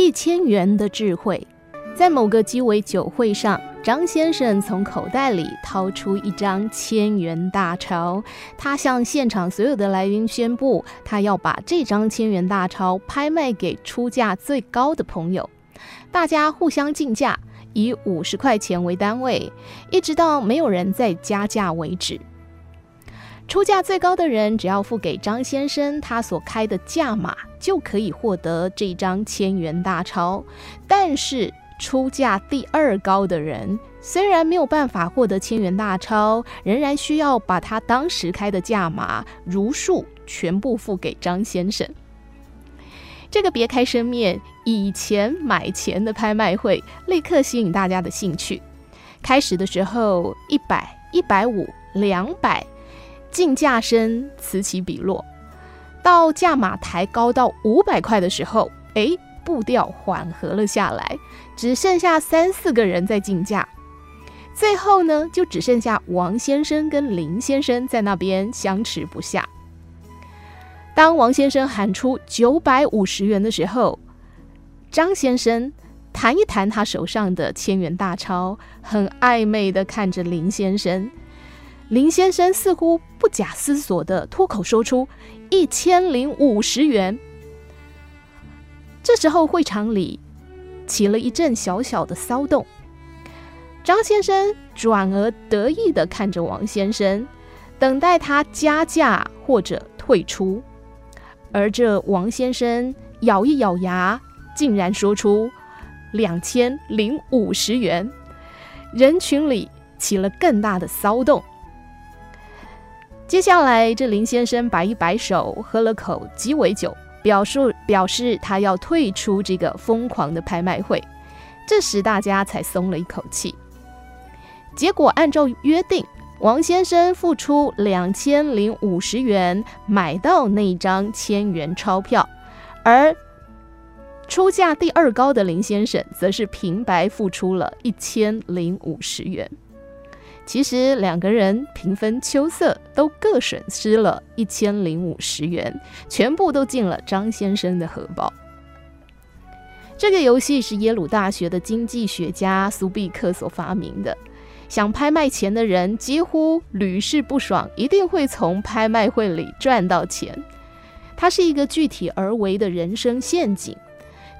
一千元的智慧，在某个鸡尾酒会上，张先生从口袋里掏出一张千元大钞，他向现场所有的来宾宣布，他要把这张千元大钞拍卖给出价最高的朋友。大家互相竞价，以五十块钱为单位，一直到没有人再加价为止。出价最高的人，只要付给张先生他所开的价码，就可以获得这张千元大钞。但是出价第二高的人，虽然没有办法获得千元大钞，仍然需要把他当时开的价码如数全部付给张先生。这个别开生面以钱买钱的拍卖会，立刻吸引大家的兴趣。开始的时候，一百、一百五、两百。竞价声此起彼落，到价码抬高到五百块的时候，哎，步调缓和了下来，只剩下三四个人在竞价。最后呢，就只剩下王先生跟林先生在那边相持不下。当王先生喊出九百五十元的时候，张先生弹一弹他手上的千元大钞，很暧昧地看着林先生。林先生似乎不假思索地脱口说出“一千零五十元”。这时候，会场里起了一阵小小的骚动。张先生转而得意地看着王先生，等待他加价或者退出。而这王先生咬一咬牙，竟然说出“两千零五十元”。人群里起了更大的骚动。接下来，这林先生摆一摆手，喝了口鸡尾酒，表述表示他要退出这个疯狂的拍卖会。这时，大家才松了一口气。结果，按照约定，王先生付出两千零五十元买到那张千元钞票，而出价第二高的林先生则是平白付出了一千零五十元。其实两个人平分秋色，都各损失了一千零五十元，全部都进了张先生的荷包。这个游戏是耶鲁大学的经济学家苏毕克所发明的。想拍卖钱的人几乎屡试不爽，一定会从拍卖会里赚到钱。它是一个具体而为的人生陷阱。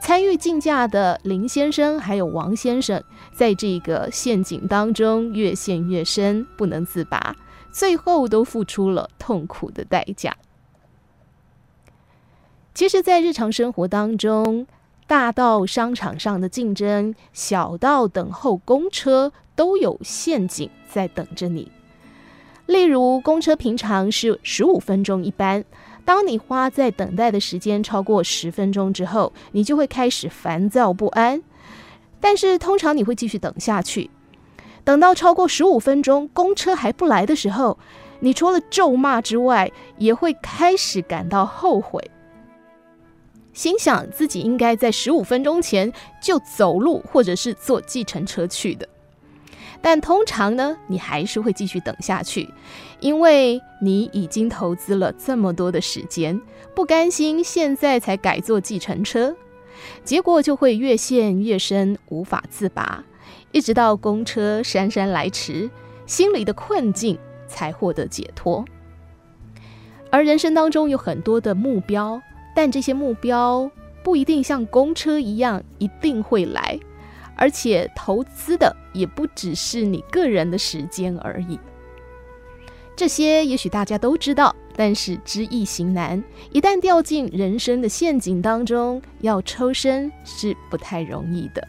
参与竞价的林先生还有王先生，在这个陷阱当中越陷越深，不能自拔，最后都付出了痛苦的代价。其实，在日常生活当中，大到商场上的竞争，小到等候公车，都有陷阱在等着你。例如，公车平常是十五分钟一班。当你花在等待的时间超过十分钟之后，你就会开始烦躁不安。但是通常你会继续等下去，等到超过十五分钟，公车还不来的时候，你除了咒骂之外，也会开始感到后悔，心想自己应该在十五分钟前就走路或者是坐计程车去的。但通常呢，你还是会继续等下去，因为你已经投资了这么多的时间，不甘心现在才改坐计程车，结果就会越陷越深，无法自拔，一直到公车姗姗来迟，心里的困境才获得解脱。而人生当中有很多的目标，但这些目标不一定像公车一样一定会来。而且投资的也不只是你个人的时间而已。这些也许大家都知道，但是知易行难。一旦掉进人生的陷阱当中，要抽身是不太容易的。